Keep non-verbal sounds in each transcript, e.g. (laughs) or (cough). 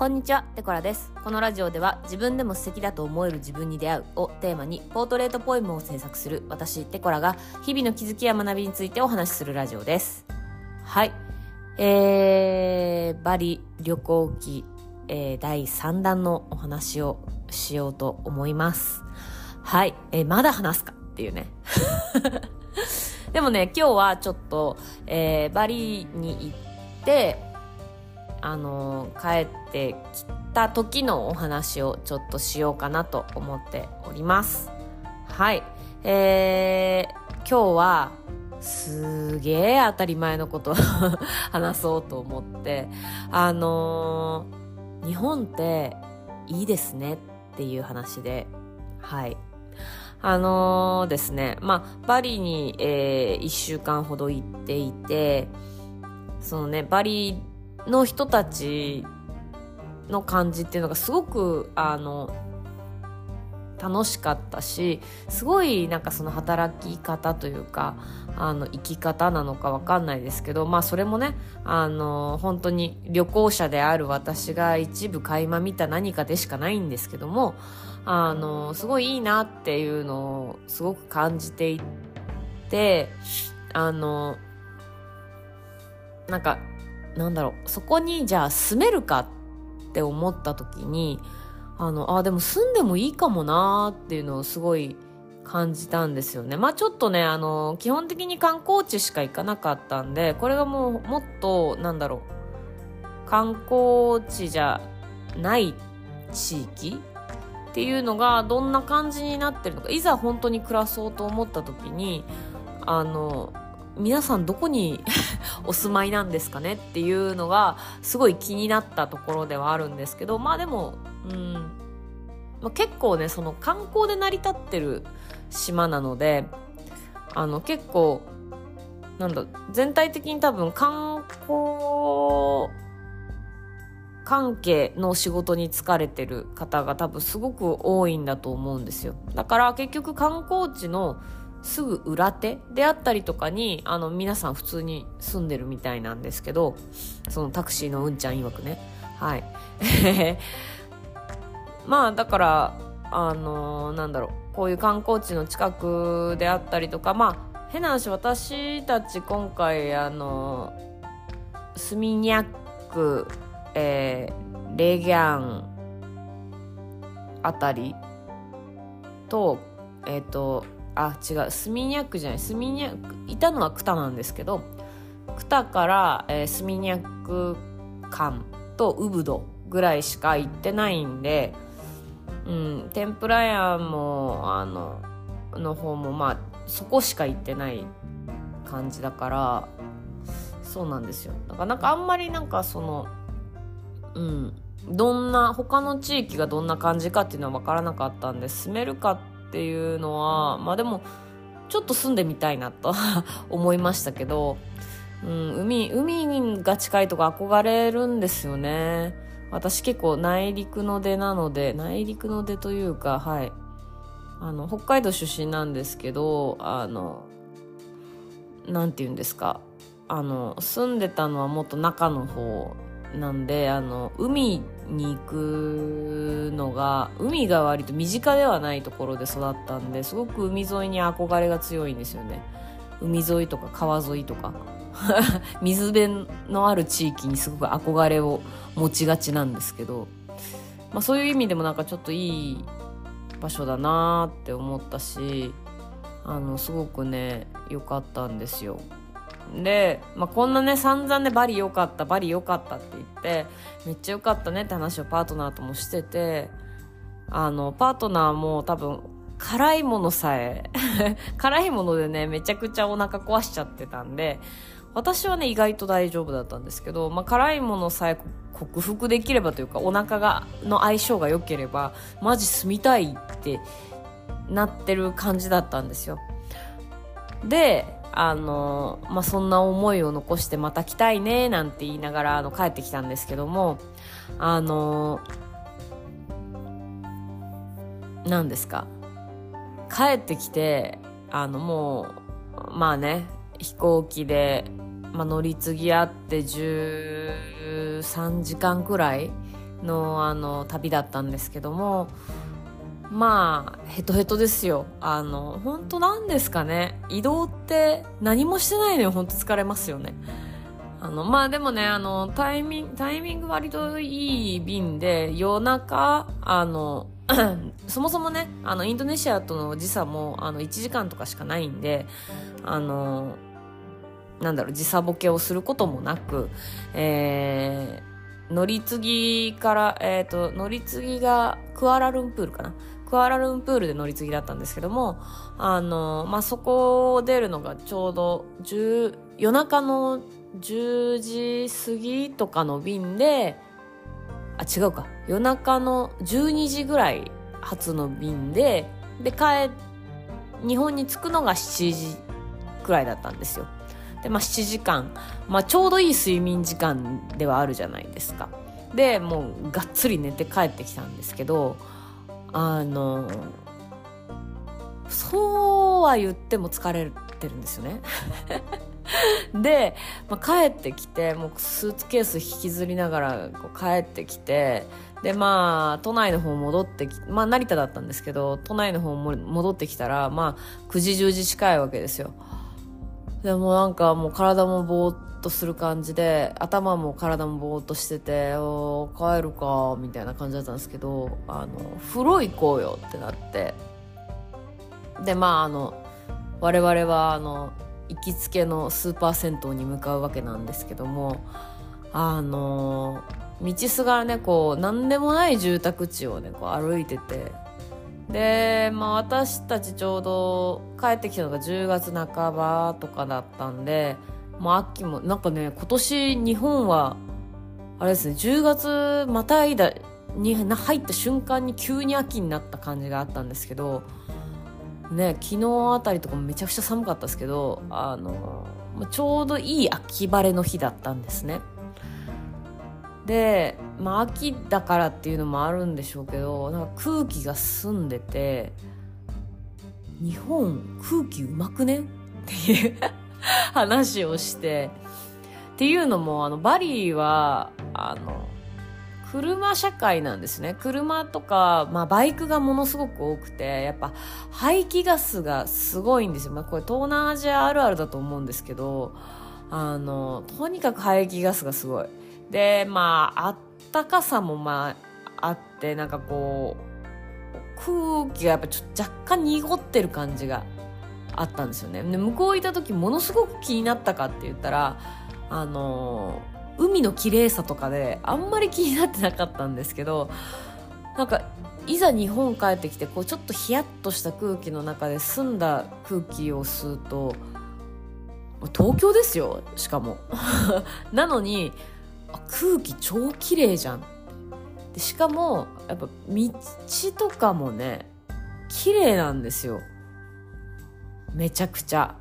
こんにちは、テコラです。このラジオでは自分でも素敵だと思える自分に出会うをテーマにポートレートポエムを制作する私、テコラが日々の気づきや学びについてお話しするラジオです。はい。えー、バリ旅行記、えー、第3弾のお話をしようと思います。はい。えー、まだ話すかっていうね。(laughs) でもね、今日はちょっと、えー、バリに行って、あの帰ってきた時のお話をちょっとしようかなと思っております。はい。えー、今日は、すげえ当たり前のことを話そうと思って、あのー日本っていいですねっていう話で、はい。あのーですね、まあ、バリに、えー、1週間ほど行っていて、そのね、バリの人たちの感じっていうのがすごく、あの、楽しかったし、すごいなんかその働き方というか、あの、生き方なのかわかんないですけど、まあそれもね、あの、本当に旅行者である私が一部垣間見た何かでしかないんですけども、あの、すごいいいなっていうのをすごく感じていて、あの、なんか、なんだろう、そこにじゃあ住めるかって思った時に、あの、あ、でも住んでもいいかもなーっていうのをすごい感じたんですよね。まあちょっとね、あの、基本的に観光地しか行かなかったんで、これがもうもっと、なんだろう、観光地じゃない地域っていうのがどんな感じになってるのか、いざ本当に暮らそうと思った時に、あの、皆さんどこに (laughs) お住まいなんですかねっていうのがすごい気になったところではあるんですけどまあでも、うん。まあ、結構ねその観光で成り立ってる島なのであの結構なんだ全体的に多分観光関係の仕事に疲れてる方が多分すごく多いんだと思うんですよ。だから結局観光地のすぐ裏手であったりとかに、あの、皆さん普通に住んでるみたいなんですけど、そのタクシーのうんちゃん曰くね。はい。(laughs) まあ、だから、あのなんだろう、こういう観光地の近くであったりとか、まあ、変な話、私たち今回、あのスミニャック、えー、レギャンあたりと、えっ、と、あ違う。スミニャックじゃない。スミニャックいたのはクタなんですけどクタから、えースミニャック間とウブドぐらいしか行ってないんで、うん、天ぷら屋もあのの方もまあそこしか行ってない感じだからそうなんですよ。だからなんかあんまりなんかそのうんどんな他の地域がどんな感じかっていうのは分からなかったんで住めるかっていうのはまあでもちょっと住んでみたいなと (laughs) 思いましたけど、うん、海海が近いとこ憧れるんですよね。私結構内陸の出なので内陸の出というかはい。あの北海道出身なんですけどあのなんて言うんですか。あの住んでたのはもっと中の方なんであの海に行くのが海が割と身近ではないところで育ったんですごく海沿いに憧れが強いんですよね。海沿いとか川沿いとか。(laughs) 水辺のある地域にすごく憧れを持ちがちなんですけど、まあ、そういう意味でもなんかちょっといい場所だなーって思ったしあのすごくね良かったんですよ。で、まあ、こんなね散々ねバリ良かったバリ良かったって言ってめっちゃ良かったねって話をパートナーともしててあのパートナーも多分辛いものさえ (laughs) 辛いものでねめちゃくちゃお腹壊しちゃってたんで私はね意外と大丈夫だったんですけど、まあ、辛いものさえ克服できればというかお腹がの相性が良ければマジ住みたいってなってる感じだったんですよ。であのまあ、そんな思いを残してまた来たいねなんて言いながらあの帰ってきたんですけどもあの何ですか。帰ってきてあのもうまあね飛行機で、まあ、乗り継ぎあって13時間くらいのあの旅だったんですけどもまあヘトヘトですよ。あの本当なんですかね。移動って何もしてないのよ。本当疲れますよね。あのまあでもねあのタイミングタイミング割といい便で夜中あの (clears throat) そもそもねあのインドネシアとの時差もあの1時間とかしかないんであのなんだろう時差ボケをすることもなく、えー、乗り継ぎから、えっ、ー、と乗り継ぎがクアラルンプールかな。クアラルンプールで乗り継ぎだったんですけども、あの、まあ、そこを出るのがちょうど10、夜中の10時過ぎとかの便で、あ、違うか。夜中の12時ぐらい発の便で、で、帰、日本に着くのが7時くらいだったんですよ。で、まあ、7時間。まあ、ちょうどいい睡眠時間ではあるじゃないですか。で、もう、がっつり寝て帰ってきたんですけど、あの、そうは言っても疲れてるんですよね。(laughs) で、まあ、帰ってきてもうスーツケース引きずりながらこう帰ってきてでまあ都内の方戻ってきまあ成田だったんですけど都内の方も戻ってきたらまあ9時10時近いわけですよでもなんかもう体もぼーっとする感じで頭も体もぼーっとしててお帰るかみたいな感じだったんですけどあの風呂行こうよってなって。でまああの我々はあの行きつけのスーパー銭湯に向かうわけなんですけどもあの道すがらねこう何でもない住宅地をねこう歩いてて。で、まあ、私たちちょうど帰ってきたのが10月半ばとかだったんでもう秋もなんかね今年日本はあれですね10月またいだに入った瞬間に急に秋になった感じがあったんですけどね昨日あたりとかもめちゃくちゃ寒かったですけどあのちょうどいい秋晴れの日だったんですね。でまあ秋だからっていうのもあるんでしょうけどなんか空気が澄んでて日本空気うまくね？っていう。(laughs) 話をしてっていうのもあのバリーはあの車社会なんですね。車とか、まあバイクがものすごく多くて、やっぱ排気ガスがすごいんですよ。まあこれ東南アジアあるあるだと思うんですけど、あの、とにかく排気ガスがすごい。で、まあ、あったかさもまああって、なんかこう、空気がやっぱちょっと若干濁ってる感じがあったんですよね。で、向こういた時ものすごく気になったかって言ったら、あの海の綺麗さとかであんまり気になってなかったんですけどなんかいざ日本帰ってきてこうちょっとヒヤッとした空気の中で澄んだ空気を吸うと東京ですよしかも。(laughs) なのに空気超綺麗じゃん。でしかもやっぱ道とかもね綺麗なんですよ。めちゃくちゃ。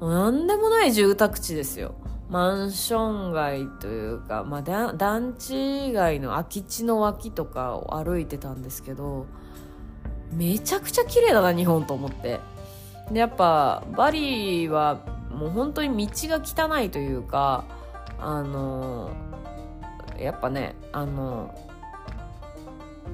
なんでもない住宅地ですよ。マンション街というか、まあ、団地街の空き地の脇とかを歩いてたんですけどめちゃくちゃ綺麗だな日本と思って。でやっぱバリーはもう本当に道が汚いというかあのやっぱねあの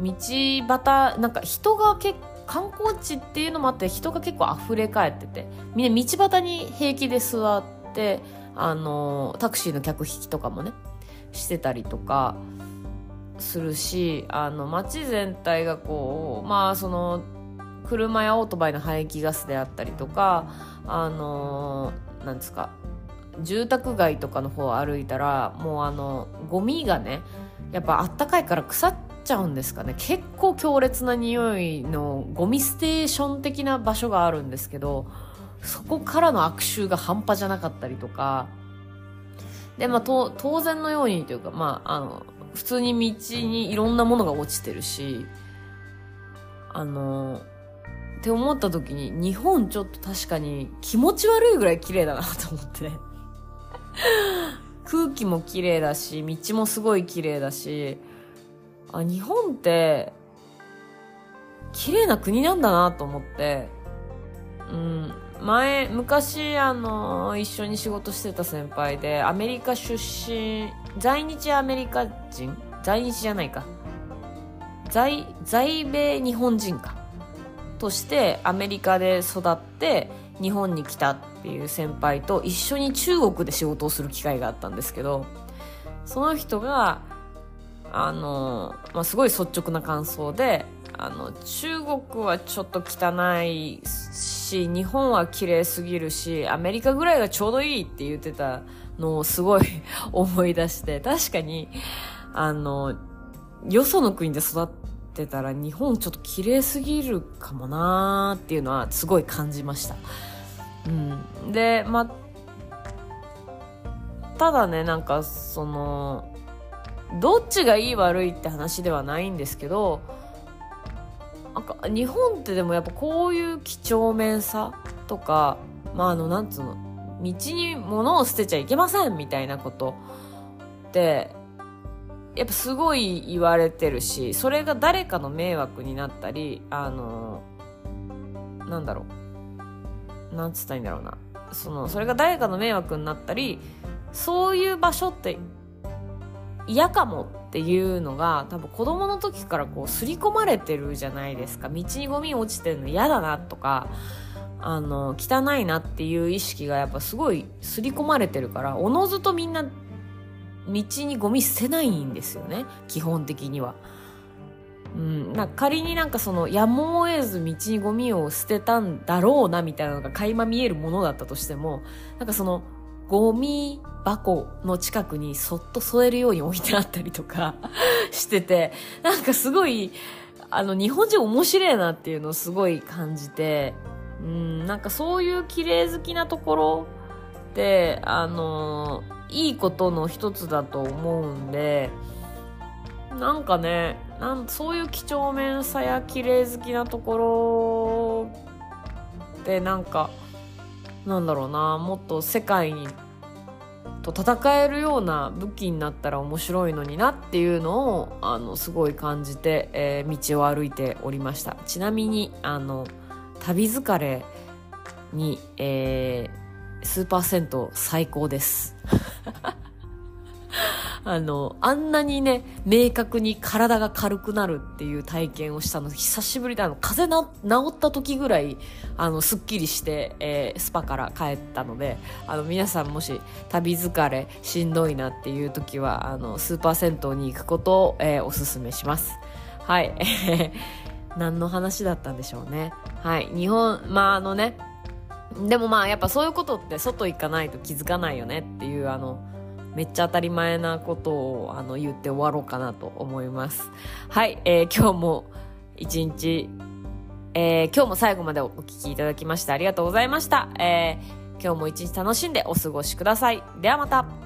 道端なんか人が結観光地っていうのもあって人が結構溢れ返っててみんな道端に平気で座ってあのタクシーの客引きとかもねしてたりとかするしあの街全体がこうまあその車やオートバイの排気ガスであったりとかあのなんですか住宅街とかの方を歩いたらもうあのゴミがねやっぱあったかいから腐っちゃうんですかね結構強烈な匂いのゴミステーション的な場所があるんですけどそこからの悪臭が半端じゃなかったりとか、で、まあ、当然のようにというか、まあ、あの、普通に道にいろんなものが落ちてるし、あの、って思った時に、日本ちょっと確かに気持ち悪いぐらい綺麗だなと思って。(laughs) 空気も綺麗だし、道もすごい綺麗だし、あ、日本って、綺麗な国なんだなと思って、うん、前昔あの一緒に仕事してた先輩でアメリカ出身在日アメリカ人？在日じゃないか。在在米日本人か。としてアメリカで育って日本に来たっていう先輩と一緒に中国で仕事をする機会があったんですけどその人があの、まあ、すごい率直な感想であの中国はちょっと汚いし日本は綺麗すぎるしアメリカぐらいがちょうどいいって言ってたのをすごい (laughs) 思い出して確かにあのよその国で育ってたら日本ちょっと綺麗すぎるかもなーっていうのはすごい感じました。うん、でまあただねなんかそのどっちがいい悪いって話ではないんですけどなんか日本ってでもやっぱこういう几帳面さとかまああのなんつうの道に物を捨てちゃいけませんみたいなことってやっぱすごい言われてるしそれが誰かの迷惑になったりあのなんだろうなんつったらいいんだろうな。そのそれが誰かの迷惑になったりそういう場所って嫌かもっていうのが多分子供の時からこう刷り込まれてるじゃないですか道にゴミ落ちてるの嫌だなとかあの汚いなっていう意識がやっぱすごい刷り込まれてるからおのずとみんな道にゴミ捨てないんですよね基本的には。うん、な仮になんかそのやむを得ず道にゴミを捨てたんだろうなみたいなのが垣間見えるものだったとしてもなんかそのゴミ箱の近くにそっと添えるように置いてあったりとか (laughs) してて、なんかすごい、あの、日本人面白いなっていうのをすごい感じて、うん、なんかそういう綺麗好きなところって、あの、いいことの一つだと思うんで、なんかね、なんそういう几帳面さや綺麗好きなところってなんか、なんだろうなもっと世界にと戦えるような武器になったら面白いのになっていうのをあのすごい感じて、えー、道を歩いておりました。ちなみにあの旅疲れに、えー、スーパー銭湯最高です。あの、あんなにね、明確に体が軽くなるっていう体験をしたの、久しぶりで、あの、風邪な治った時ぐらい、あの、すっきりして、えー、スパから帰ったので、あの、皆さんもし、旅疲れ、しんどいなっていう時は、あの、スーパー銭湯に行くことを、えー、おすすめします。はい。(laughs) 何の話だったんでしょうね。はい。日本、まあ、あのね、でもまあやっぱそういうことって外行かないと気づかないよねっていうあのめっちゃ当たり前なことをあの言って終わろうかなと思います。はい、えー、今日も一日、えー、今日も最後までお聞きいただきましてありがとうございました。えー、今日も一日楽しんでお過ごしください。ではまた。